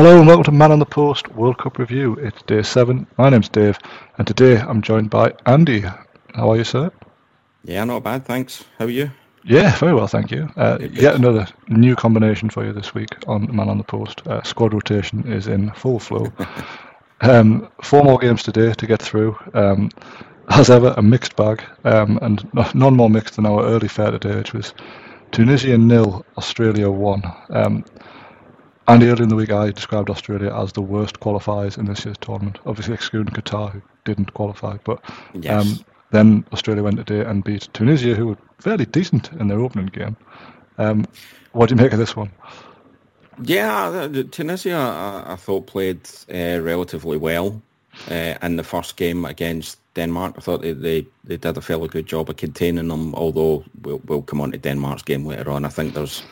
Hello and welcome to Man on the Post World Cup Review. It's day seven. My name's Dave, and today I'm joined by Andy. How are you, sir? Yeah, not bad, thanks. How are you? Yeah, very well, thank you. Uh, yet another new combination for you this week on Man on the Post. Uh, squad rotation is in full flow. um, four more games today to get through. Um, as ever, a mixed bag, um, and none more mixed than our early fare today, which was Tunisia nil, Australia one. And earlier in the week, I described Australia as the worst qualifiers in this year's tournament, obviously excluding Qatar, who didn't qualify. But Yes. um, then Australia went today and beat Tunisia, who were fairly decent in their opening game. Um, what do you make of this one? yeah, the Tunisia, I, I thought played uh, relatively well uh, in the first game against Denmark. I thought they, they, they did a fairly good job of containing them, although we'll, we'll come on to Denmark's game later on. I think there's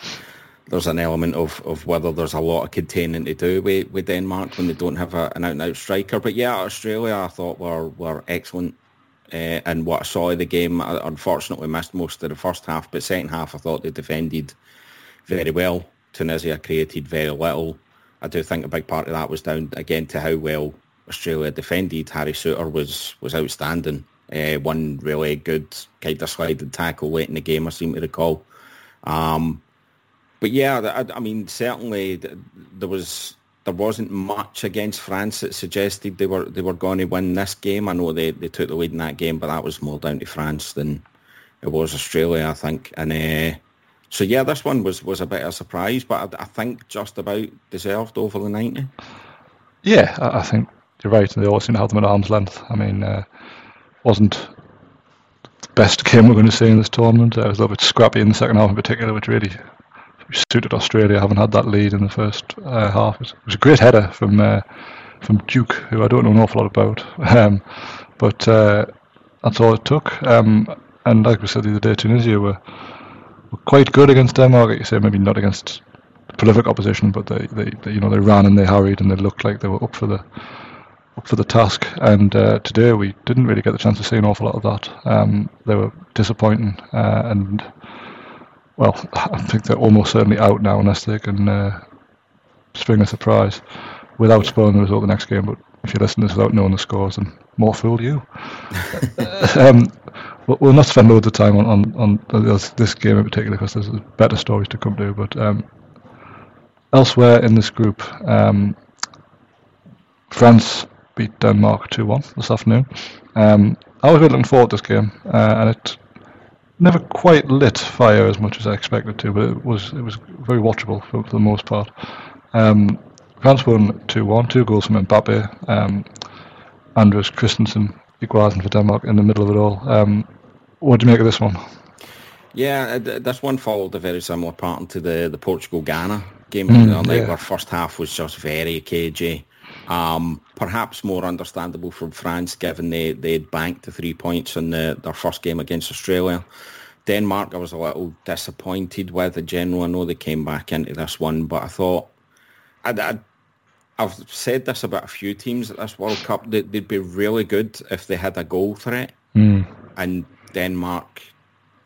there's an element of, of whether there's a lot of containing to do with, with Denmark when they don't have a, an out-and-out striker. But yeah, Australia I thought were, were excellent. Uh, and what I saw of the game, I unfortunately missed most of the first half, but second half I thought they defended very well. Tunisia created very little. I do think a big part of that was down again to how well Australia defended. Harry Souttar was was outstanding. Uh, one really good kind of sliding tackle late in the game, I seem to recall. Um, but yeah, I, I mean, certainly there was there wasn't much against France that suggested they were they were going to win this game. I know they, they took the lead in that game, but that was more down to France than it was Australia, I think. And uh, so yeah, this one was, was a bit of a surprise, but I, I think just about deserved over the ninety. Yeah, I, think you're right. and They all seem to have them at arm's length. I mean, uh, wasn't the best game we're going to see in this tournament. It was a little bit scrappy in the second half in particular, which really suited Australia, having had that lead in the first uh, half. It was, a great header from uh, from Duke, who I don't know an awful lot about, um, but uh, that's all it took. Um, and like we said the other day, Tunisia were, were quite good against Denmark. You say, maybe not against prolific opposition, but they, they, they you know they ran and they hurried and they looked like they were up for the up for the task. And uh, today we didn't really get the chance to see an awful lot of that. Um, they were disappointing, uh, and well, I think they're almost certainly out now unless they can uh, spring a surprise without spoiling the result of the next game. But if you listen to this without knowing the scores, then more fool you. um, we'll- we'll not spend loads of time on, on, on this, game in particular because there's better stories to come to. But um, elsewhere in this group, um, France beat Denmark 2-1 this afternoon. Um, I was really looking forward to this game, uh, and it never quite lit fire as much as I expected to, but it was it was very watchable for, for the most part. Um, France won 2-1, two goals from Mbappe, um, Andreas Christensen equalising for Denmark in the middle of it all. Um, what do you make of this one? Yeah, uh, this one followed a very similar pattern to the, the Portugal-Ghana game Mm, the other night, yeah. where first half was just very cagey. Um, perhaps more understandable from France, given they, they'd banked the three points in the, their first game against Australia. Denmark, I was a little disappointed with in general. I know they came back into this one, but I thought I'd, I've said this about a few teams at this World Cup. That they'd be really good if they had a goal threat. And Denmark,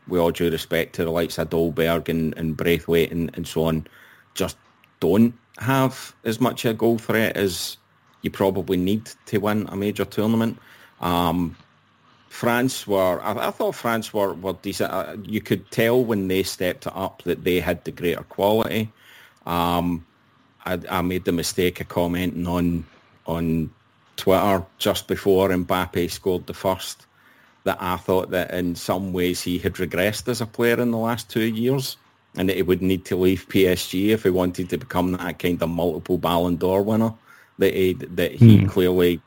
with all due respect to the likes of Dolberg and, and Braithwaite and, and so on, just don't have as much a goal threat as you probably need to win a major tournament. Um, France were, I, I thought France were, were decent. Uh, you could tell when they stepped up that they had the greater quality. Um, I, I made the mistake of commenting on on Twitter just before Mbappe scored the first that I thought that in some ways he had regressed as a player in the last two years and that he would need to leave PSG if he wanted to become that kind of multiple Ballon d'Or winner that he, that he mm. clearly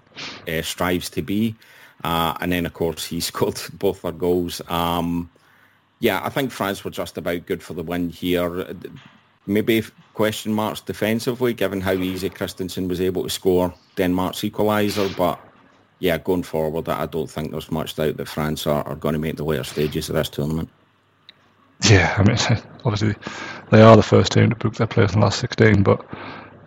uh, strives to be. Uh, and then, of course, he scored both their goals. Um, yeah, I think France were just about good for the win here. Maybe question marks defensively, given how easy Christensen was able to score Denmark's equaliser. But yeah, going forward, I don't think there's much doubt that France are, are going to make the later stages of this tournament. Yeah, I mean, obviously they are the first team to book their place in the last 16, but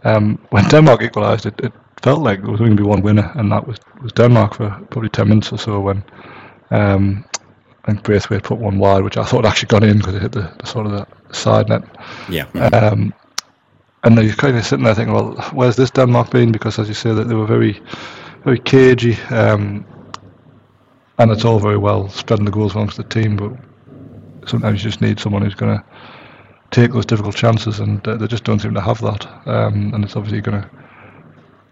um, when Denmark equalised, it, it, felt like there was only going to be one winner, and that was, was Denmark for probably 10 minutes or so when um, I think Braithwaite put one wide, which I thought had actually gone in because it hit the, the, sort of the side net. Yeah. Um, and you're kind of sitting there thinking, well, where's this Denmark been? Because as you say, that they were very, very cagey, um, and it's all very well spreading the goals amongst the team, but sometimes you just need someone who's going to take those difficult chances, and uh, they just don't seem to have that. Um, and it's obviously going to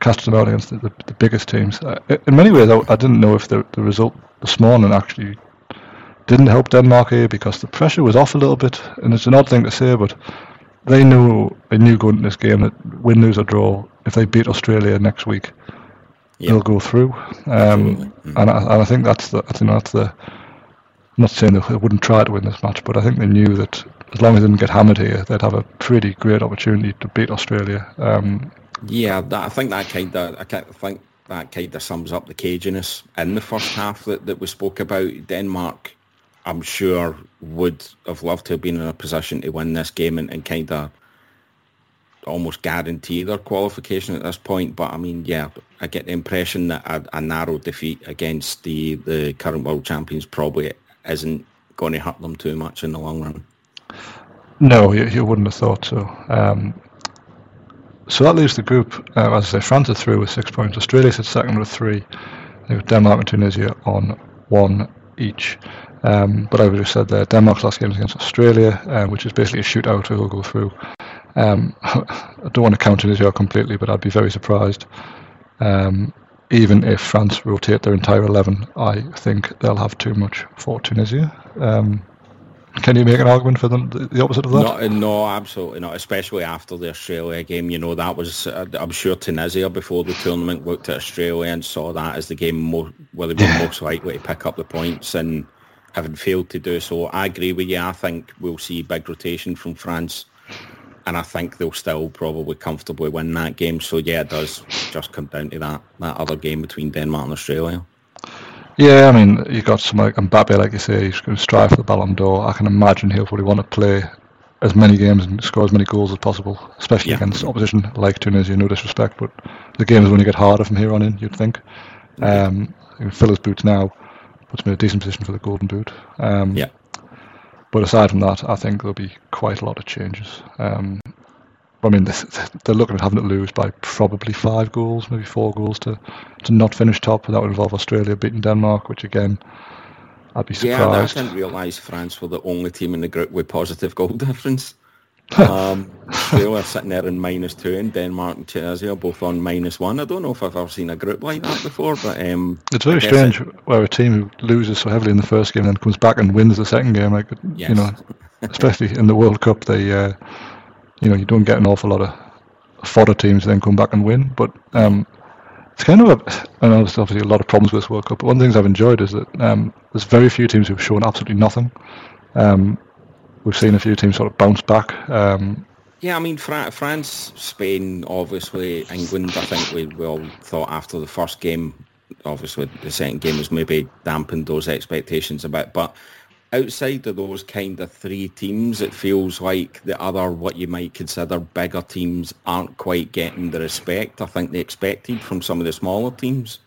cast them out against the, the, the biggest teams. Uh, in many ways, I, I, didn't know if the, the result this morning actually didn't help Denmark here because the pressure was off a little bit, and it's an odd thing to say, but they knew they knew going into this game that win, lose or draw, if they beat Australia next week, yep. they'll go through. Um, mm-hmm. and, I, and I think that's the I think that's the I'm not saying they wouldn't try to win this match, but I think they knew that as long as they didn't get hammered here, they'd have a pretty great opportunity to beat Australia. Um, yeah, that, I think that kind of I think that kind of sums up the caginess in the first half that, that we spoke about. Denmark, I'm sure, would have loved to have been in a position to win this game and, and kind of almost guarantee their qualification at this point. But I mean, yeah, I get the impression that a, a narrow defeat against the, the current world champions probably isn't going to hurt them too much in the long run. No, you, you wouldn't have thought so. Um, so that leaves the group, uh, as I say, France are through with six points. Australia sits second with three. Denmark and Tunisia on one each. Um, but I would have said there, Denmark's last game is against Australia, uh, which is basically a shootout who will go through. Um, I don't want to count Tunisia completely, but I'd be very surprised. Um, even if France rotate their entire 11, I think they'll have too much for Tunisia. Um, can you make an argument for them the opposite of that? No, no, absolutely not. Especially after the Australia game, you know that was. Uh, I'm sure Tunisia before the tournament looked at Australia and saw that as the game more, where they were most likely to pick up the points, and having failed to do so, I agree with you. I think we'll see big rotation from France and I think they'll still probably comfortably win that game. So yeah, it does just come down to that that other game between Denmark and Australia. Yeah, I mean, you've got some like Mbappe, like you say, he's going to strive for the Ballon d'Or. I can imagine he'll probably want to play as many games and score as many goals as possible, especially yeah. against opposition like Tunisia. No disrespect, but the game is going to get harder from here on in. You'd think. Um, fill his boots now, puts him in a decent position for the Golden Boot. Um, yeah. But aside from that, I think there'll be quite a lot of changes. Um, I mean, they're looking at having to lose by probably five goals, maybe four goals to, to not finish top. And that would involve Australia beating Denmark, which again, I'd be surprised. Yeah, I didn't realise France were the only team in the group with positive goal difference um, Australia sitting there in minus two and Denmark and Tunisia both on minus one. I don't know if I've ever seen a group like that before, but um, it's very strange it, where a team who loses so heavily in the first game and then comes back and wins the second game. Like yes. you know, especially in the World Cup, they uh, you know you don't get an awful lot of fodder teams then come back and win. But um, it's kind of a, I know there's obviously a lot of problems with this World Cup, but one of the things I've enjoyed is that um, there's very few teams who've shown absolutely nothing. Um, we've seen a few teams sort of bounce back. Um, yeah, I mean, Fra- France, Spain, obviously, England, I think we, we all thought after the first game, obviously the second game has maybe dampened those expectations a bit. But outside of those kind of three teams, it feels like the other, what you might consider bigger teams, aren't quite getting the respect I think they expected from some of the smaller teams.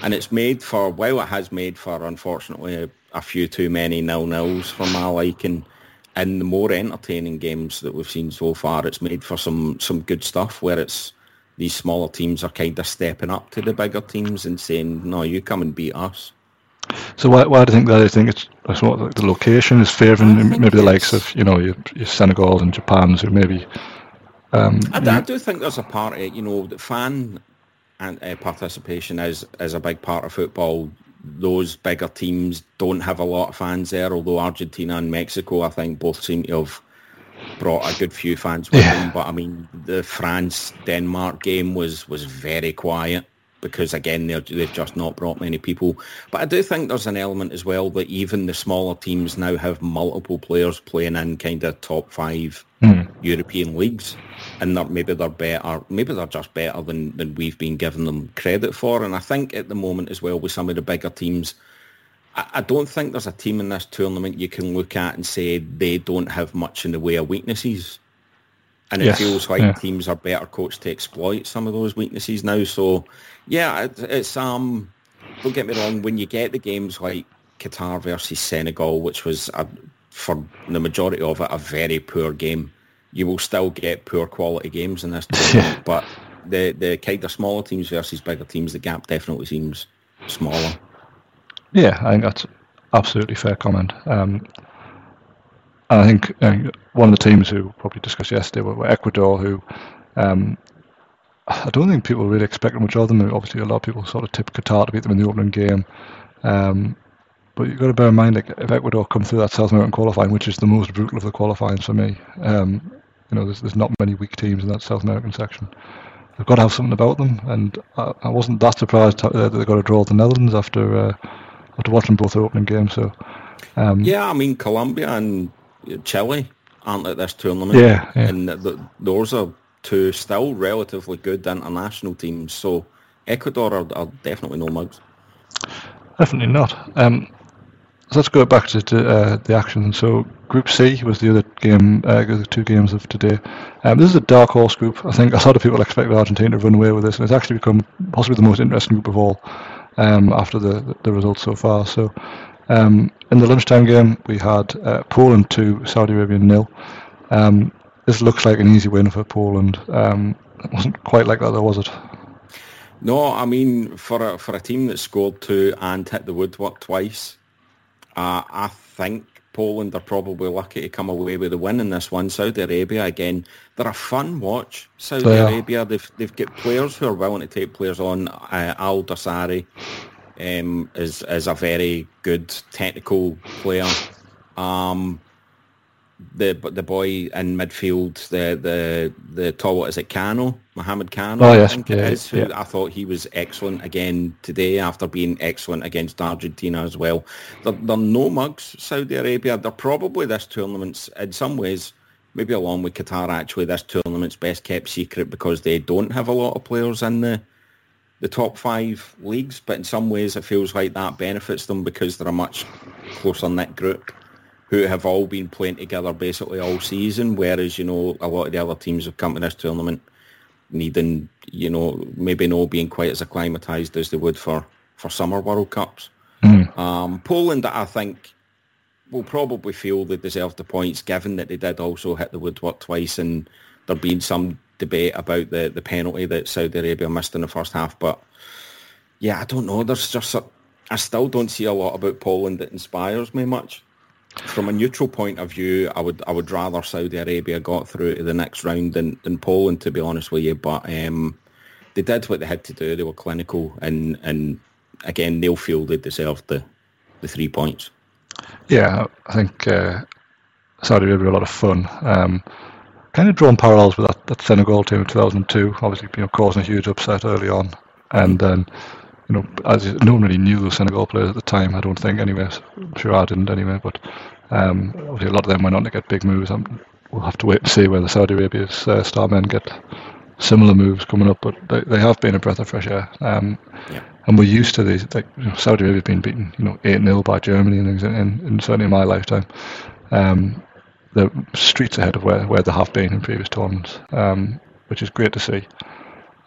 And it's made for, well, it has made for, unfortunately, a, a few too many nil-nils for my liking in the more entertaining games that we've seen so far, it's made for some some good stuff where it's these smaller teams are kind of stepping up to the bigger teams and saying, "No, you come and beat us." So why, why do you think that? I think it's I what the location is favouring maybe the likes of you know your, your Senegal and Japan, who maybe. Um, I, I, do think there's a part of it, you know, the fan and uh, participation is is a big part of football those bigger teams don't have a lot of fans there, although Argentina and Mexico, I think, both seem to have brought a good few fans with yeah. them. But I mean, the France Denmark game was was very quiet because again they they've just not brought many people. But I do think there's an element as well that even the smaller teams now have multiple players playing in kind of top five mm. European leagues, and they're, maybe they're better. Maybe they're just better than than we've been giving them credit for. And I think at the moment as well with some of the bigger teams. I don't think there's a team in this tournament you can look at and say they don't have much in the way of weaknesses. And it yes, feels like yeah. teams are better coached to exploit some of those weaknesses now. So yeah, it, it's um. Don't get me wrong. When you get the games like Qatar versus Senegal, which was a, for the majority of it a very poor game, you will still get poor quality games in this tournament. but the the kind of smaller teams versus bigger teams, the gap definitely seems smaller. Yeah, I think that's absolutely fair comment. Um, I think uh, one of the teams who probably discussed yesterday were, were Ecuador, who um, I don't think people really expect much of them. Obviously, a lot of people sort of tip Qatar to beat them in the opening game. Um, but you've got to bear in mind, like, if Ecuador come through that South American qualifying, which is the most brutal of the qualifying for me, um, you know, there's, there's not many weak teams in that South American section. They've got to have something about them, and I, I wasn't that surprised that they got to draw the Netherlands after uh, after watching both their opening games. So, um, yeah, I mean, Colombia and Chile aren't at this tournament, yeah, yeah. and the, those are two still relatively good international teams. So Ecuador are, are definitely no mugs. Definitely not. Um, so let's go back to, to uh, the action. So Group C was the other game, uh, the two games of today. Um, this is a dark horse group. I think a lot of people expected Argentina to run away with this, and it's actually become possibly the most interesting group of all um, after the, the results so far. So um, in the lunchtime game, we had uh, Poland 2, Saudi Arabia nil. Um, this looks like an easy win for Poland. Um, it wasn't quite like that, though, was it? No, I mean for a for a team that scored two and hit the woodwork twice, uh, I think Poland are probably lucky to come away with a win in this one. Saudi Arabia again, they're a fun watch. Saudi yeah. Arabia, they've they've got players who are willing to take players on. Uh, Al Dawsari um, is is a very good technical player. Um, the the boy in midfield, the the the tall what is it, Kanno, Mohamed Kanno, oh, yes. I think yeah, it is. Yeah. I thought he was excellent again today after being excellent against Argentina as well. They're, they're no mugs, Saudi Arabia. They're probably this tournament's in some ways, maybe along with Qatar actually, this tournament's best kept secret because they don't have a lot of players in the the top five leagues, but in some ways it feels like that benefits them because they're a much closer knit group who have all been playing together basically all season, whereas, you know, a lot of the other teams have come to this tournament needing, you know, maybe not being quite as acclimatised as they would for, for summer World Cups. Mm. Um, Poland, I think, will probably feel they deserve the points, given that they did also hit the woodwork twice and there being some debate about the, the penalty that Saudi Arabia missed in the first half. But, yeah, I don't know. There's just... A, I still don't see a lot about Poland that inspires me much from a neutral point of view, I would I would rather Saudi Arabia got through to the next round than, than Poland, to be honest with you. But um, they did what they had to do. They were clinical, and and again, they'll feel they deserved the the three points. Yeah, I think uh, Saudi Arabia a lot of fun. Um, kind of drawn parallels with that, that Senegal team in 2002. Obviously, you know, causing a huge upset early on, and then you know, as no one really knew the Senegal players at the time. I don't think anyway. I'm sure I didn't anyway. But um, obviously, a lot of them went on to get big moves. Um, we'll have to wait and see whether Saudi Arabia's uh, star men get similar moves coming up. But they, they have been a breath of fresh air. Um, yeah. And we're used to these. Like you know, Saudi Arabia being beaten, you know, eight 0 by Germany and things. In, in, certainly in my lifetime, um, the streets ahead of where, where they have been in previous tournaments, um, which is great to see.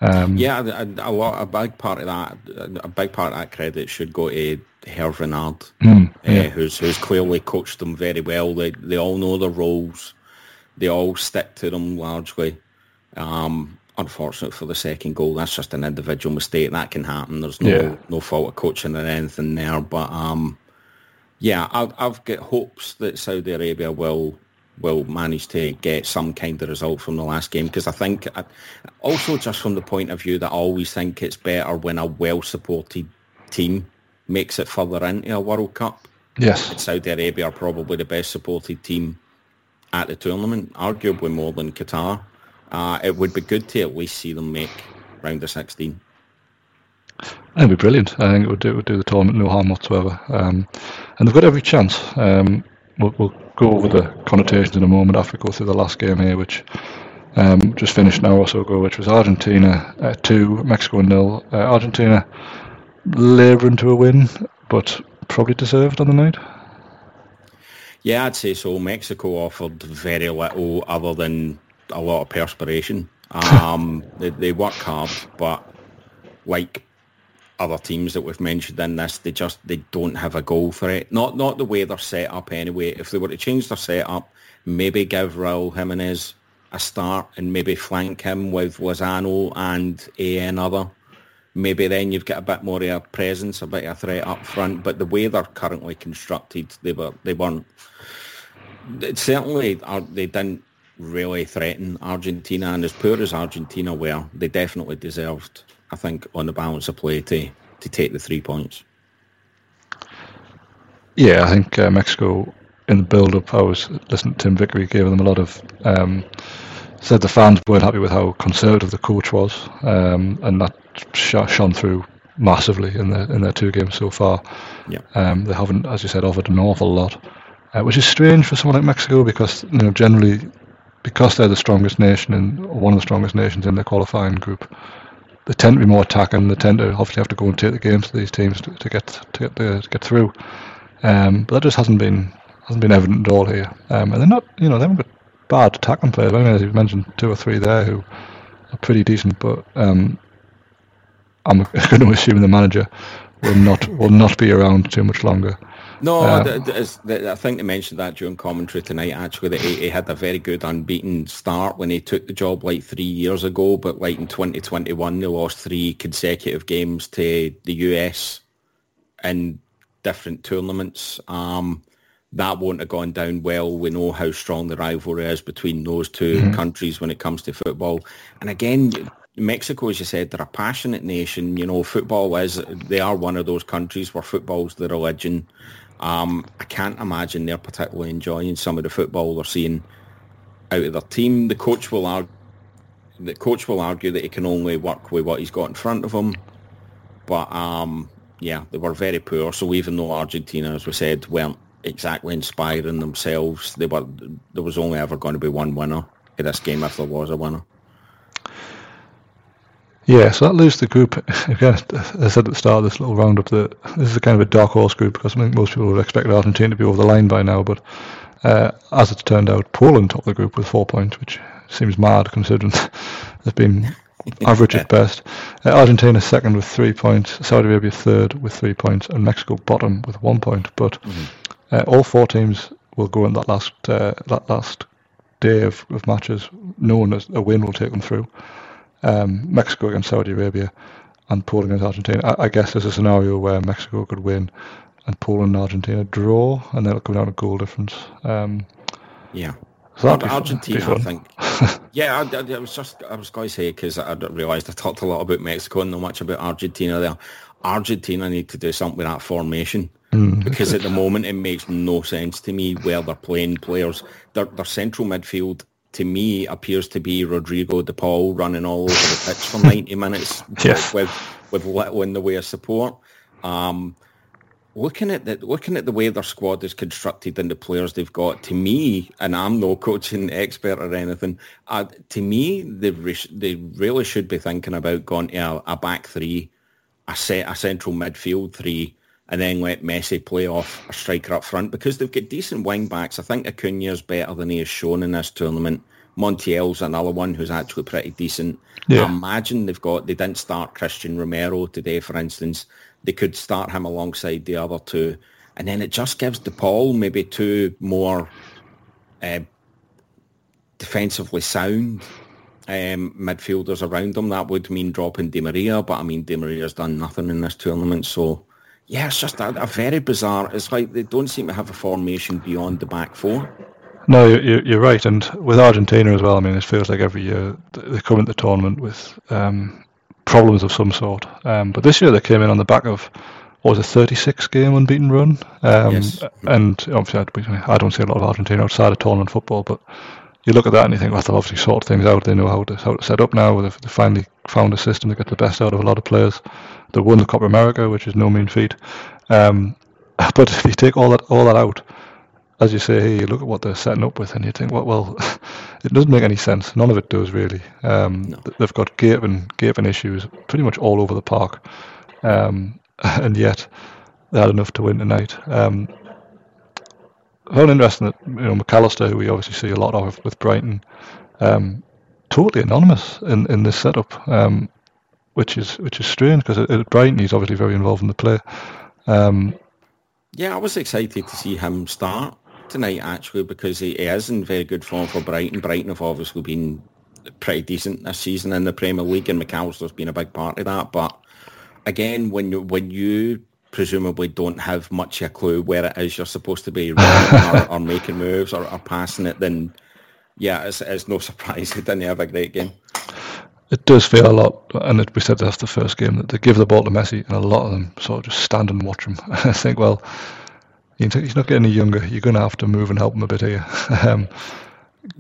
Um, yeah, a, a, lot, a big part of that, a big part of that credit should go to Hervé Renard, mm, yeah. uh, who's who's clearly coached them very well. They they all know their roles, they all stick to them largely. Um, unfortunate for the second goal, that's just an individual mistake that can happen. There's no yeah. no fault of coaching or anything there, but um, yeah, I've, I've got hopes that Saudi Arabia will will manage to get some kind of result from the last game because I think uh, also just from the point of view that I always think it's better when a well-supported team makes it further into a World Cup. Yes. Saudi Arabia are probably the best supported team at the tournament, arguably more than Qatar. Uh, it would be good to at least see them make round of 16. It'd be brilliant. I think it would do, it would do the tournament no harm whatsoever. Um, and they've got every chance. Um, we'll, we'll, go over the connotations in a moment after we go through the last game here, which um, just finished an hour or so ago, which was Argentina uh, 2, Mexico nil. Uh, Argentina labouring to a win, but probably deserved on the night. Yeah, I'd say so. Mexico offered very little other than a lot of perspiration. Um, they, they work hard, but like other teams that we've mentioned in this, they just they don't have a goal for it. Not not the way they're set up anyway. If they were to change their setup, maybe give Raul Jimenez a start and maybe flank him with Lozano and another. Maybe then you've got a bit more of a presence, a bit of a threat up front. But the way they're currently constructed, they were they weren't. It certainly they didn't really threaten Argentina, and as poor as Argentina were, they definitely deserved I think, on the balance of play to, to take the three points. Yeah, I think uh, Mexico in the build-up, I was listening to Tim Vickery, gave them a lot of. Um, said the fans weren't happy with how conservative the coach was, um, and that sh- shone through massively in their in their two games so far. Yeah. Um, they haven't, as you said, offered an awful lot, uh, which is strange for someone like Mexico because you know generally because they're the strongest nation and one of the strongest nations in the qualifying group they tend to be more attacking. They tend to obviously have to go and take the games to these teams to, to get to get the, to get through. Um, but that just hasn't been hasn't been evident at all here. Um, and they're not, you know, they haven't got bad attacking players. I mean, as you mentioned, two or three there who are pretty decent. But um, I'm going to assume the manager will not will not be around too much longer. No, um, I think they mentioned that during commentary tonight. Actually, that he, he, had a very good unbeaten start when he took the job like three years ago. But like in 2021, they lost three consecutive games to the US in different tournaments. Um, that won't have gone down well. We know how strong the rivalry is between those 2 mm-hmm. countries when it comes to football. And again, Mexico, as you said, they're a passionate nation. You know, football is, they are one of those countries where football's the religion. Um, I can't imagine they're particularly enjoying some of the football they're seeing out of their team. The coach will argue, the coach will argue that he can only work with what he's got in front of him. But um, yeah, they were very poor. So even though Argentina, as we said, weren't exactly inspiring themselves, they were. There was only ever going to be one winner in this game if there was a winner. Yeah, so that leaves the group. Again, I said at the start of this little roundup, that this is a kind of a dark horse group because I think most people would expect Argentina to be over the line by now. But uh, as it's turned out, Poland topped the group with four points, which seems mad considering they've been average at best. Uh, Argentina second with three points, Saudi Arabia third with three points, and Mexico bottom with one point. But mm-hmm. uh, all four teams will go in that last uh, that last day of, of matches, knowing that a win will take them through um, Mexico against Saudi Arabia and Poland against Argentina. I, I, guess there's a scenario where Mexico could win and Poland and Argentina draw, and then it'll come down to goal difference. Um, yeah. So Argentina, I think. yeah, I, I, was just I was going to say because I realised I talked a lot about Mexico and not much about Argentina there. Argentina need to do something with that formation mm. because at the moment it makes no sense to me where they're playing players. Their, their central midfield to me appears to be Rodrigo De Paul running all over the pitch for 90 minutes yes. with with little in the way of support. Um, looking at the looking at the way their squad is constructed and the players they've got, to me, and I'm no coaching expert or anything, uh, to me they re- they really should be thinking about going to a, a back three, a set a central midfield three and then let Messi play off a striker up front because they've got decent wing backs. I think Acuna is better than he has shown in this tournament. Montiel's another one who's actually pretty decent. Yeah. I imagine they've got, they didn't start Cristian Romero today, for instance. They could start him alongside the other two. And then it just gives DePaul maybe two more uh, defensively sound um, midfielders around them. That would mean dropping Di Maria, but I mean, Di Maria's done nothing in this tournament, so yeah, it's just a, a, very bizarre. It's like they don't seem to have a formation beyond the back four. No, you're, you're right, and with Argentina as well. I mean, it feels like every year they come into the tournament with um, problems of some sort. Um, but this year they came in on the back of what was a 36 game unbeaten run. Um, Yes. And obviously, I, don't see a lot of Argentina outside of tournament football, but you look at that and you think, well, they've obviously sorted things out. They know how to, how to set up now. They've, they finally found a system to get the best out of a lot of players. They won the Copa America, which is no mean feat. Um, but if you take all that all that out, as you say here, you look at what they're setting up with, and you think, well, well it doesn't make any sense. None of it does really. Um, No. They've got gaping gaping issues pretty much all over the park, um, and yet they had enough to win tonight. Um, found interesting that you know Mac Allister, who we obviously see a lot of with Brighton, um, totally anonymous in, in this setup, um, which is which is strange because at, Brighton he's obviously very involved in the play. Um, Yeah, I was excited to see him start tonight actually because he, is in very good form for Brighton. Brighton have obviously been pretty decent this season in the Premier League and Mac Allister's been a big part of that. But again, when you when you presumably don't have much a clue where it is you're supposed to be or, or making moves or, or passing it, then yeah, it's, it's no surprise he didn't have a great game. It does feel a lot, and it, we said that's the first game that they give the ball to Messi, and a lot of them sort of just stand and watch him. I think, well, he's not getting any younger. You're going to have to move and help him a bit here. um,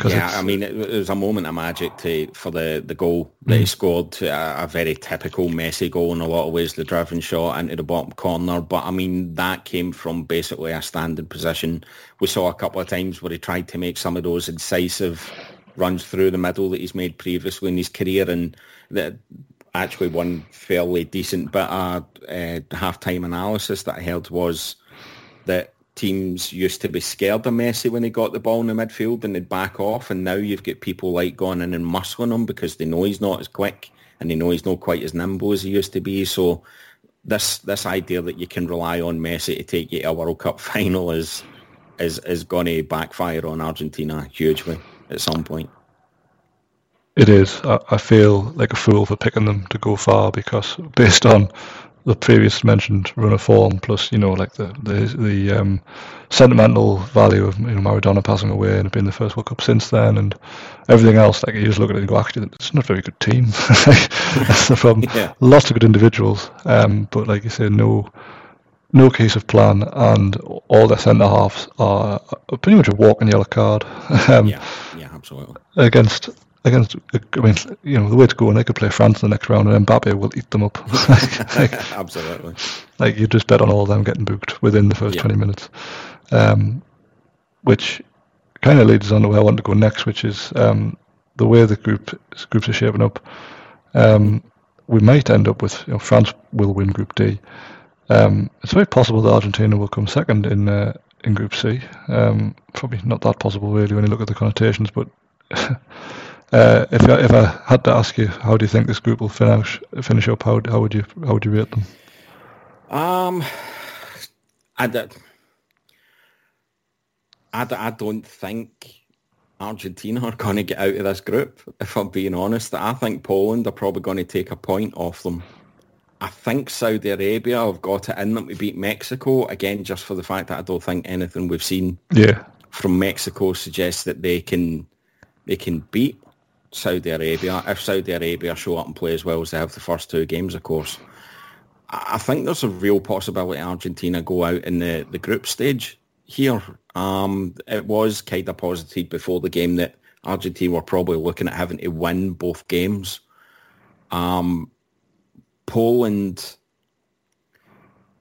Yeah, I mean, it, was a moment of magic to for the, the goal that he scored, a, a very typical Messi goal in a lot of ways, the driven shot into the bottom corner. But I mean, that came from basically a standing position. We saw a couple of times where he tried to make some of those incisive runs through the middle that he's made previously in his career, and that actually one fairly decent bit of uh, half-time analysis that I heard was that teams used to be scared of Messi when he got the ball in the midfield and they'd back off and now you've got people like going in and muscling him because they know he's not as quick and they know he's not quite as nimble as he used to be. So this this idea that you can rely on Messi to take you to a World Cup final is is is going to backfire on Argentina hugely at some point. It is. I, I feel like a fool for picking them to go far because based on the previous mentioned run of form, plus you know like the the the um, sentimental value of you know Maradona passing away and being the first World Cup since then, and everything else, like you just look at it and go, actually, it's not a very good team. That's the problem. Yeah. Lots of good individuals, um, but like you say, no no case of plan, and all their centre halves are pretty much a walking yellow card. um, yeah, absolutely. against against I mean you know the way to go and they could play France in the next round and Mbappe will eat them up like, absolutely. like you just bet on all of them getting booked within the first Yeah. 20 minutes um, which kind of leads us on to where I want to go next which is um, the way the group groups are shaping up um, we might end up with you know, France will win Group D um, it's very possible that Argentina will come second in uh, in Group C um, probably not that possible really when you look at the connotations but Uh, if I, if I had to ask you, how do you think this group will finish finish up? How how would you how would you rate them? Um, I, d- I, I don't think Argentina are going to get out of this group, if I'm being honest. I think Poland are probably going to take a point off them. I think Saudi Arabia have got it in them to beat Mexico, again, just for the fact that I don't think anything we've seen Yeah, from Mexico suggests that they can they can beat Saudi Arabia if Saudi Arabia show up and play as well as they have the first two games, of course. I think there's a real possibility Argentina go out in the, the group stage here. Um, it was kind of posited before the game that Argentina were probably looking at having to win both games. Um, Poland,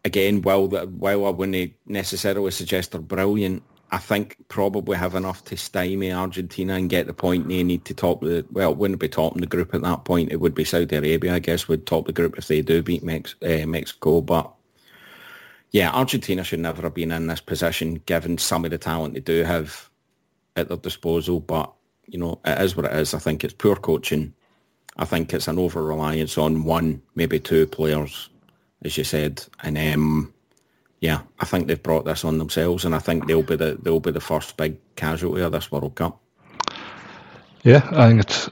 again, while that while I wouldn't necessarily suggest they're brilliant, I think probably have enough to stymie Argentina and get the point they need to top the well, it wouldn't be topping the group at that point. It would be Saudi Arabia, I guess, would top the group if they do beat Mex- uh, Mexico. But yeah, Argentina should never have been in this position given some of the talent they do have at their disposal. But you know, it is what it is. I think it's poor coaching. I think it's an over reliance on one, maybe two players, as you said, and um, yeah, I think they've brought this on themselves, and I think they'll be the they'll be the first big casualty of this World Cup. yeah. I think it's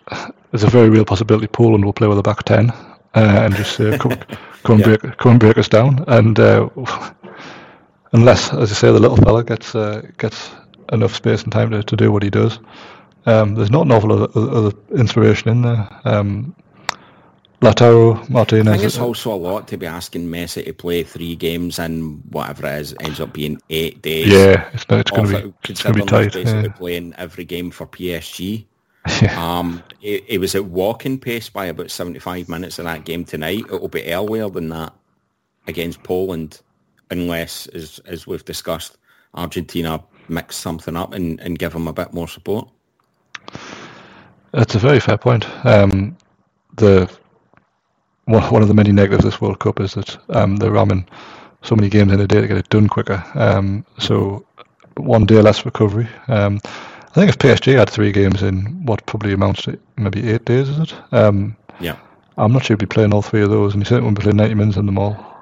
there's a very real possibility Poland will play with a back ten uh, and just uh, come come and Yeah. break come and break us down. And uh, unless, as you say, the little fella gets uh, gets enough space and time to, to do what he does, um, there's not an awful lot of inspiration in there. Um, Lautaro, Martinez. I think it's also a lot to be asking Messi to play three games and whatever it is it ends up being eight days. Yeah, it's, it's going to be it's going to be tight. Basically yeah. playing every game for PSG. Yeah. Um, it, it, was at walking pace by about 75 minutes of that game tonight. It will be earlier than that against Poland, unless, as as we've discussed, Argentina mix something up and, and give them a bit more support. That's a very fair point. Um, the one of the many negatives of this World Cup is that um, they're ramming so many games in a day to get it done quicker. Um, so one day less recovery. Um, I think if PSG had three games in what probably amounts to maybe eight days, is it? Um, yeah. I'm not sure he'd be playing all three of those, and he certainly wouldn't be playing 90 minutes in them all.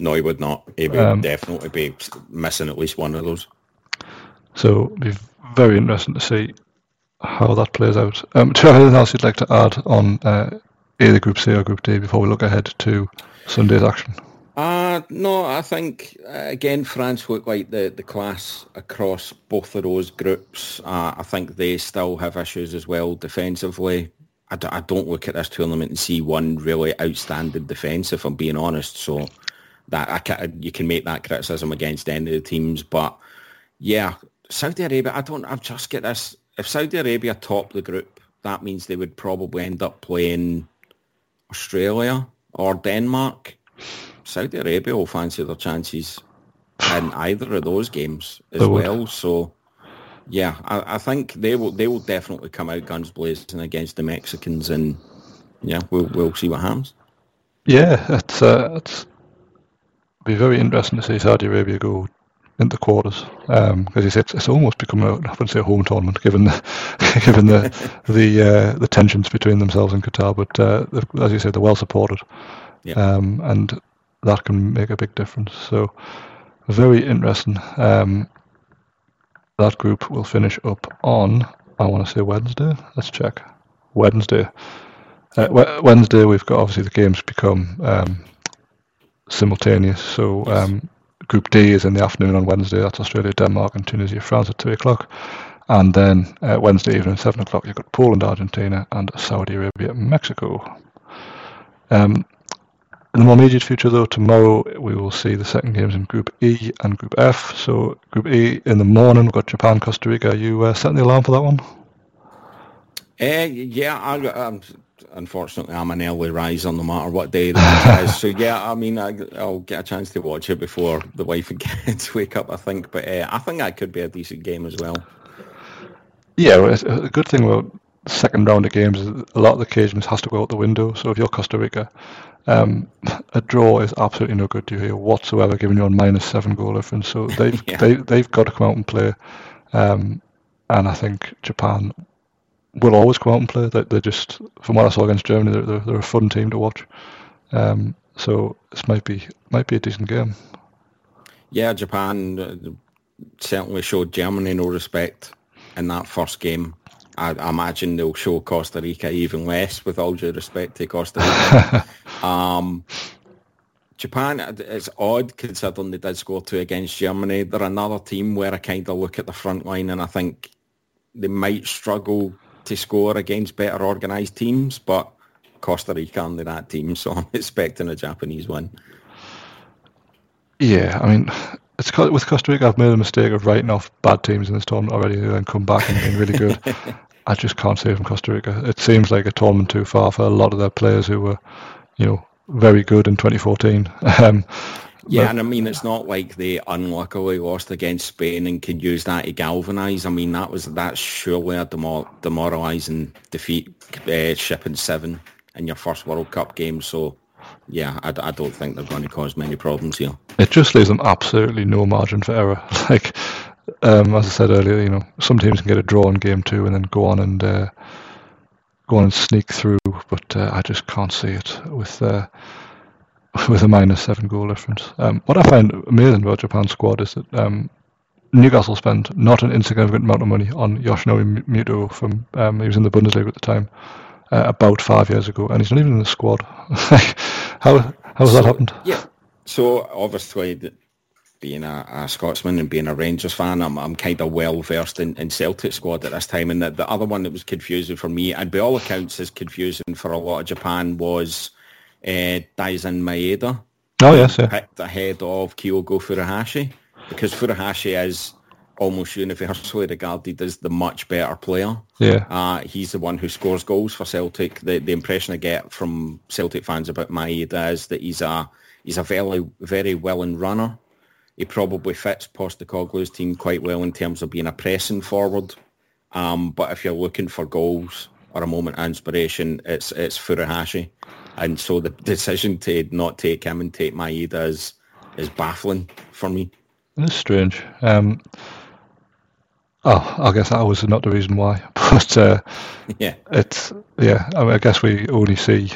No, he would not. He would um, definitely be missing at least one of those. So it'd be very interesting to see how that plays out. Um, do you have anything else you'd like to add on uh, either Group C or Group D before we look ahead to Sunday's action? Uh, no, I think, uh, again, France look like the, the class across both of those groups. Uh, I think they still have issues as well defensively. I d- I don't look at this tournament and see one really outstanding defence, if I'm being honest. So that I can, you can make that criticism against any of the teams. But, yeah, Saudi Arabia, I don't, I've just get this. If Saudi Arabia top the group, that means they would probably end up playing Australia or Denmark. Saudi Arabia will fancy their chances in either of those games as they well. Would. So, yeah, I, I, think they will they will definitely come out guns blazing against the Mexicans, and yeah, we'll we'll see what happens. Yeah, it's uh, it's be very interesting to see Saudi Arabia go into quarters because um, it's, it's almost become a, I wouldn't say a home tournament given the given the the uh, the tensions between themselves and Qatar, but uh, as you said, they're well supported, yeah. um, and that can make a big difference. So very interesting. Um, that group will finish up on I want to say Wednesday. Let's check Wednesday. Uh, Wednesday we've got obviously the games become um, simultaneous. So um, Group D is in the afternoon on Wednesday. That's Australia, Denmark, and Tunisia, France at two o'clock. And then uh, Wednesday evening, seven o'clock, you've got Poland, Argentina, and Saudi Arabia, Mexico. Um, in the more immediate future, though, tomorrow we will see the second games in Group E and Group F. So, Group E in the morning, we've got Japan, Costa Rica. Are you uh, setting the alarm for that one? Uh, yeah, I, um, unfortunately, I'm an early riser no matter what day that is. So yeah, I mean, I, will get a chance to watch it before the wife and kids wake up. I think, but uh, I think that could be a decent game as well. Yeah, well, a good thing about second round of games is a lot of the occasions has to go out the window. So if you're Costa Rica, um, a draw is absolutely no good to you here whatsoever, given you're on minus seven goal difference. So they've yeah. they, they've got to come out and play. Um, and I think Japan will always come out and play. They, they're just, from what I saw against Germany, they're, they're, they're a fun team to watch. Um, so this might be might be a decent game. Yeah, Japan uh, certainly showed Germany no respect in that first game. I, I, imagine they'll show Costa Rica even less, with all due respect to Costa Rica. um, Japan, it's odd considering they did score two against Germany. They're another team where I kind of look at the front line and I think they might struggle to score against better organised teams, but Costa Rica under that team, so I'm expecting a Japanese win. Yeah, I mean, it's with Costa Rica. I've made a mistake of writing off bad teams in this tournament already, and then come back and being really good. I just can't say from Costa Rica. It seems like a tournament too far for a lot of their players who were, you know, very good in 2014. Um, yeah, and I mean, it's not like they unluckily lost against Spain and could use that to galvanise. I mean, that was that's surely a demor- demoralising defeat, uh, shipping seven in your first World Cup game. So, yeah, I, I don't think they're going to cause many problems here. It just leaves them absolutely no margin for error. Like, um, as I said earlier, you know, some teams can get a draw in game two and then go on and uh, go on and sneak through, but uh, I just can't see it with. Uh, with a minus seven goal difference. Um, what I find amazing about Japan's squad is that um, Newcastle spent not an insignificant amount of money on Yoshinori Muto from um, he was in the Bundesliga at the time uh, about five years ago, and he's not even in the squad. how how has so, that happened? Yeah, so obviously being a, a, Scotsman and being a Rangers fan, I'm, I'm kind of well versed in, in Celtic squad at this time. And the, the other one that was confusing for me, and by all accounts is confusing for a lot of Japan, was uh, Daizen Maeda. Oh yes, yeah. Picked ahead of Kyogo Furuhashi because Furuhashi is almost universally regarded as the much better player. Yeah. Uh, he's the one who scores goals for Celtic. The the impression I get from Celtic fans about Maeda is that he's a he's a very very willing runner. He probably fits Postecoglou's team quite well in terms of being a pressing forward. Um, but if you're looking for goals or a moment of inspiration, it's it's Furuhashi. And so the decision to not take him and take Maeda is is baffling for me. It's strange. Um, Oh, I guess that was not the reason why, but uh, yeah, it's yeah. I, mean, I guess we only see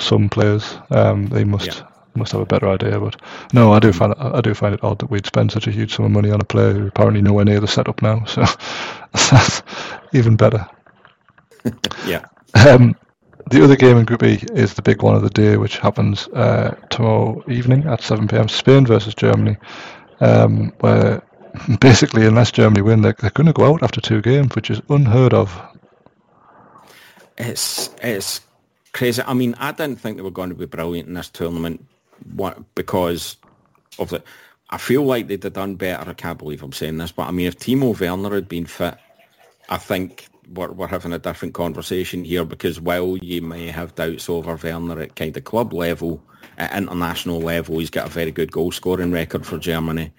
some players. Um, they must yeah. must have a better idea. But no, I do find it, I do find it odd that we'd spend such a huge sum of money on a player who apparently nowhere near the setup now. So that's even better. yeah. Um, the other game in Group E is the big one of the day, which happens uh, tomorrow evening at 7 p.m. Spain versus Germany, um, where basically, unless Germany win, they're, they're going to go out after two games, which is unheard of. It's it's crazy. I mean, I didn't think they were going to be brilliant in this tournament because of the. I feel like they'd have done better. I can't believe I'm saying this, but I mean, if Timo Werner had been fit, I think we're, we're having a different conversation here because while you may have doubts over Werner at kind of club level, at international level, he's got a very good goal scoring record for Germany.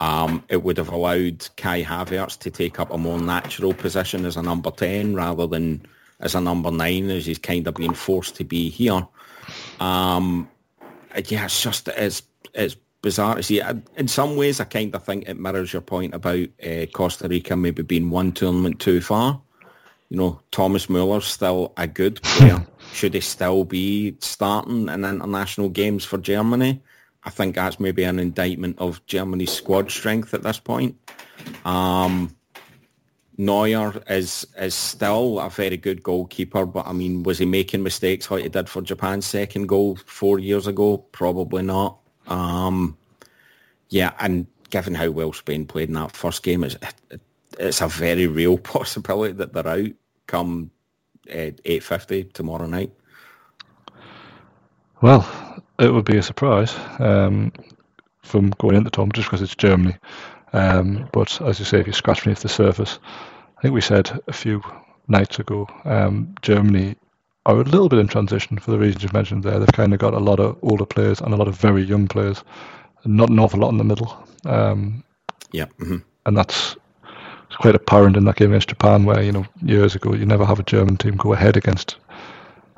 Um, it would have allowed Kai Havertz to take up a more natural position as a number 10 rather than as a number 9 as he's kind of being forced to be here. Um, yeah, it's just, it's, it's bizarre to see. In some ways, I kind of think it mirrors your point about uh, Costa Rica maybe being one tournament too far. You know, Thomas Muller's still a good player. Should he still be starting in international games for Germany? I think that's maybe an indictment of Germany's squad strength at this point. Um, Neuer is is still a very good goalkeeper, but I mean, was he making mistakes like he did for Japan's second goal four years ago? Probably not. Um, yeah, and given how well Spain played in that first game, it's, it's a very real possibility that they're out come uh, 8.50 tomorrow night. Well, it would be a surprise um, from going into Tom just because it's Germany. Um, but as you say, if you scratch beneath the surface, I think we said a few nights ago, um, Germany are a little bit in transition for the reasons you've mentioned there. They've kind of got a lot of older players and a lot of very young players, not an awful lot in the middle. Um, yeah. Mm-hmm. And that's it's quite apparent in that game against Japan, where you know years ago you never have a German team go ahead against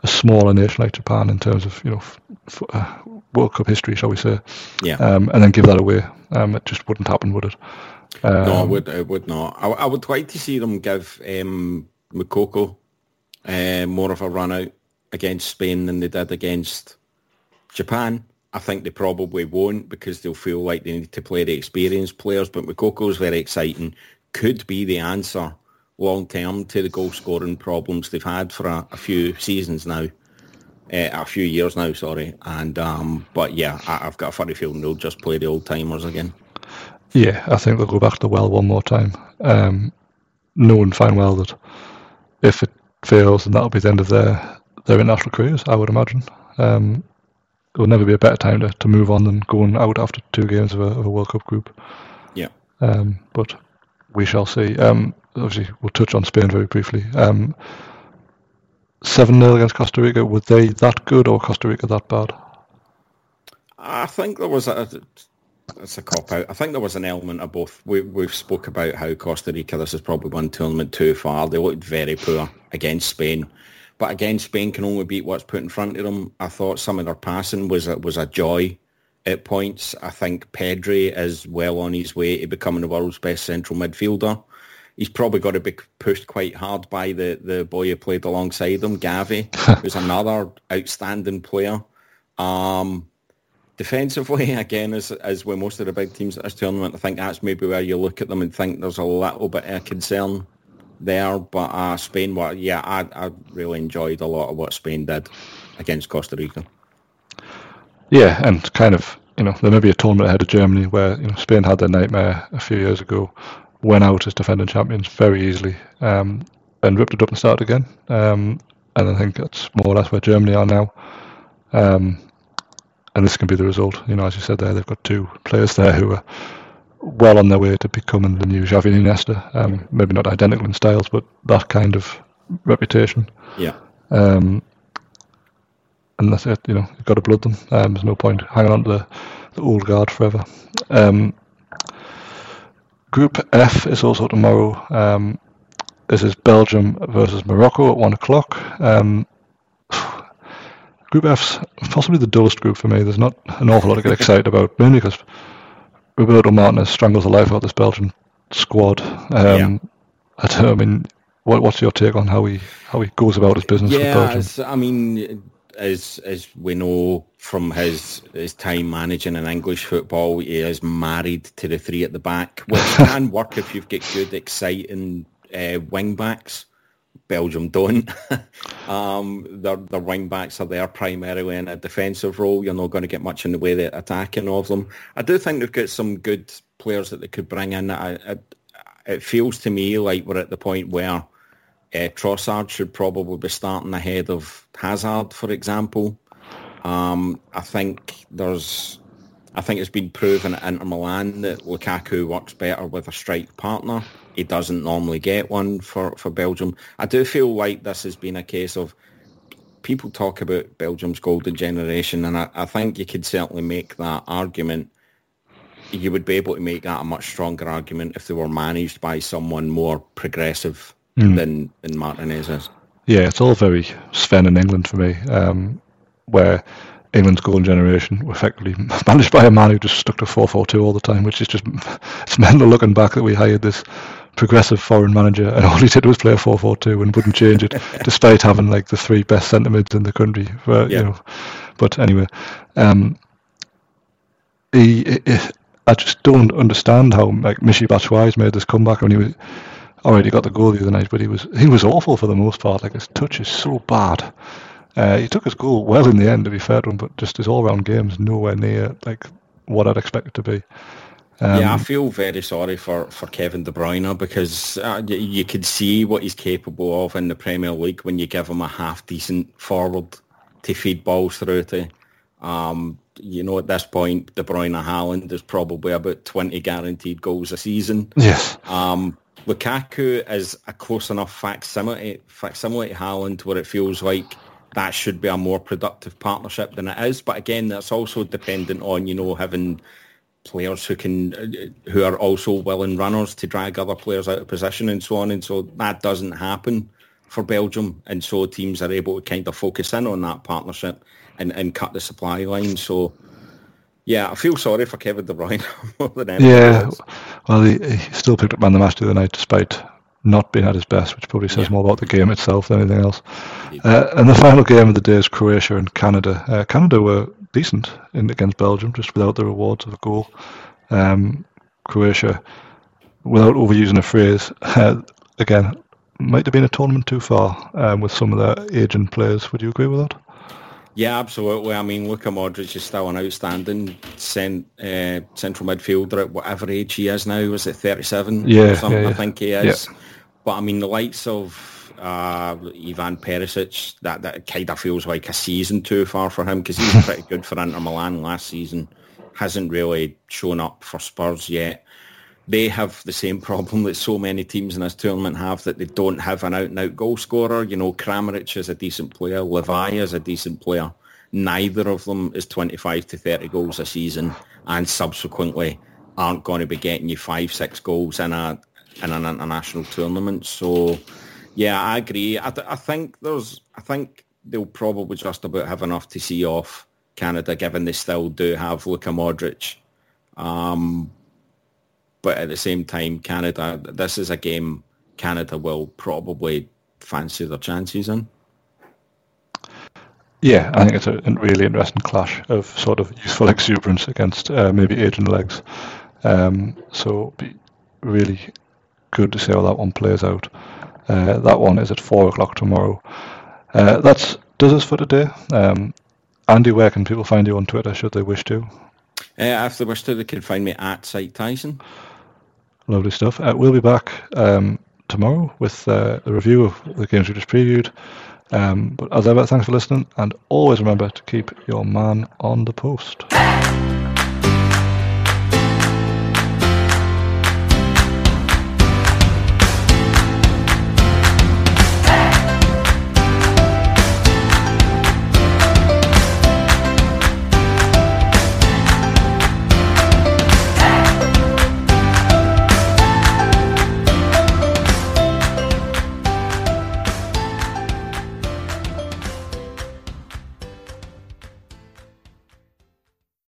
a smaller nation like Japan in terms of you know f- f- uh, World Cup history, shall we say? Yeah. Um, and then give that away. Um, it just wouldn't happen, would it? Um, no, it would. It would not. I, I would like to see them give um, Moukoko uh, more of a run out against Spain than they did against Japan. I think they probably won't because they'll feel like they need to play the experienced players. But Moukoko is very exciting. Could be the answer long term to the goal scoring problems they've had for a, a few seasons now, uh, a few years now. Sorry, and um, but yeah, I, have got a funny feeling they'll just play the old timers again. Yeah, I think they'll go back to the well one more time, um, knowing fine well that if it fails, then that'll be the end of their their international careers. I would imagine. Um, it will never be a better time to, to move on than going out after two games of a, of a World Cup group. Yeah. Um, but we shall see. Um, obviously, we'll touch on Spain very briefly. Um, 7 0 against Costa Rica, were they that good or Costa Rica that bad? I think there was a. It's a cop out. I think there was an element of both. We, we've spoke about how Costa Rica, this is probably one tournament too far. They looked very poor against Spain. But again, Spain can only beat what's put in front of them. I thought some of their passing was a, was a joy at points. I think Pedri is well on his way to becoming the world's best central midfielder. He's probably got to be pushed quite hard by the, the boy who played alongside him, Gavi, who's another outstanding player. Um, defensively, again, as as with most of the big teams at this tournament, I think that's maybe where you look at them and think there's a little bit of concern there. But uh, Spain, well, yeah, I, I really enjoyed a lot of what Spain did against Costa Rica. Yeah, and kind of you know, there may be a tournament ahead of Germany where you know Spain had their nightmare a few years ago, went out as defending champions very easily, um, and ripped it up and started again. Um, and I think that's more or less where Germany are now. Um, and this can be the result. You know, as you said there, they've got two players there who are well on their way to becoming the new Xavi and Iniesta. Um, maybe not identical in styles, but that kind of reputation. Yeah. Um, and that's it. You know, you've got to blood them. Um, there's no point hanging on to the, the old guard forever. Um, group F is also tomorrow. Um, this is Belgium versus Morocco at one o'clock. Um, group F's possibly the dullest group for me. There's not an awful lot to get excited about, mainly because Roberto Martinez strangles the life out of this Belgian squad. Um, yeah. I, don't, I mean, what, what's your take on how he how he goes about his business? Yeah, I mean, as as we know from his his time managing in English football, he is married to the three at the back, which can work if you've got good, exciting uh, wing backs. Belgium don't. um, their their wing backs are there primarily in a defensive role. You're not going to get much in the way of attacking of them. I do think they've got some good players that they could bring in. I, I, it feels to me like we're at the point where uh, Trossard should probably be starting ahead of Hazard, for example. Um, I think there's, I think it's been proven at Inter Milan that Lukaku works better with a strike partner. He doesn't normally get one for, for Belgium. I do feel like this has been a case of people talk about Belgium's golden generation, and I, I think you could certainly make that argument. You would be able to make that a much stronger argument if they were managed by someone more progressive mm. than than Martinez is. Yeah, it's all very Sven in England for me, um, where England's golden generation were effectively managed by a man who just stuck to 4-4-2 all the time, which is just it's mental looking back that we hired this progressive foreign manager and all he did was play a 4-4-2 and wouldn't change it despite having like the three best centre mids in the country. For, yeah. you know, but anyway, um, he, he, I just don't understand how like Michy Batshuayi's made this comeback when he was all right, he got the goal the other night, but he was he was awful for the most part. Like his touch is so bad. Uh, he took his goal well in the end, to be fair to him, but just his all-round game is nowhere near like what I'd expect it to be. Um, yeah, I feel very sorry for, for Kevin De Bruyne because uh, you, you could see what he's capable of in the Premier League when you give him a half decent forward to feed balls through to. Um, you know, at this point, De Bruyne Haaland is probably about 20 guaranteed goals a season. Yes. Um, Lukaku is a close enough facsimile, facsimile to Haaland where it feels like that should be a more productive partnership than it is. But again, that's also dependent on, you know, having players who can, who are also willing runners to drag other players out of position and so on. And so that doesn't happen for Belgium. And so teams are able to kind of focus in on that partnership and, and cut the supply line. So yeah, I feel sorry for Kevin De Bruyne more than Yeah, well, he, he, still picked up man the match the other night despite not being at his best, which probably says yeah. more about the game itself than anything else. Uh, and the final game of the day is Croatia and Canada. Uh, Canada were decent in, against Belgium, just without the rewards of a goal. Um, Croatia, without overusing a phrase, uh, again, might have been a tournament too far um, with some of their aging players. Would you agree with that? Yeah, absolutely. I mean, Luka Modric is still an outstanding cent, uh, central midfielder at whatever age he is now. Was it 37 yeah, yeah, yeah, I think he is. Yeah. But I mean, the likes of uh, Ivan Perisic, that, that kind of feels like a season too far for him because he was pretty good for Inter Milan last season. Hasn't really shown up for Spurs yet they have the same problem that so many teams in this tournament have that they don't have an out-and-out goal scorer. You know, Kramaric is a decent player. Livaja is a decent player. Neither of them is 25 to 30 goals a season and subsequently aren't going to be getting you five, six goals in a in an international tournament. So, yeah, I agree. I, th- I think there's, I think they'll probably just about have enough to see off Canada, given they still do have Luka Modric. Um, but at the same time, Canada, this is a game Canada will probably fancy their chances in. Yeah, I think it's a really interesting clash of sort of youthful exuberance against uh, maybe aging legs. Um, so be really good to see how that one plays out. Uh, that one is at four o'clock tomorrow. Uh, that's does us for today. Um, Andy, where can people find you on Twitter should they wish to? Uh, if they wish to, they can find me at Site Tyson. Lovely stuff. Uh, we'll be back um, tomorrow with uh, the review of the games we just previewed. Um, but as ever, thanks for listening, and always remember to keep your man on the post.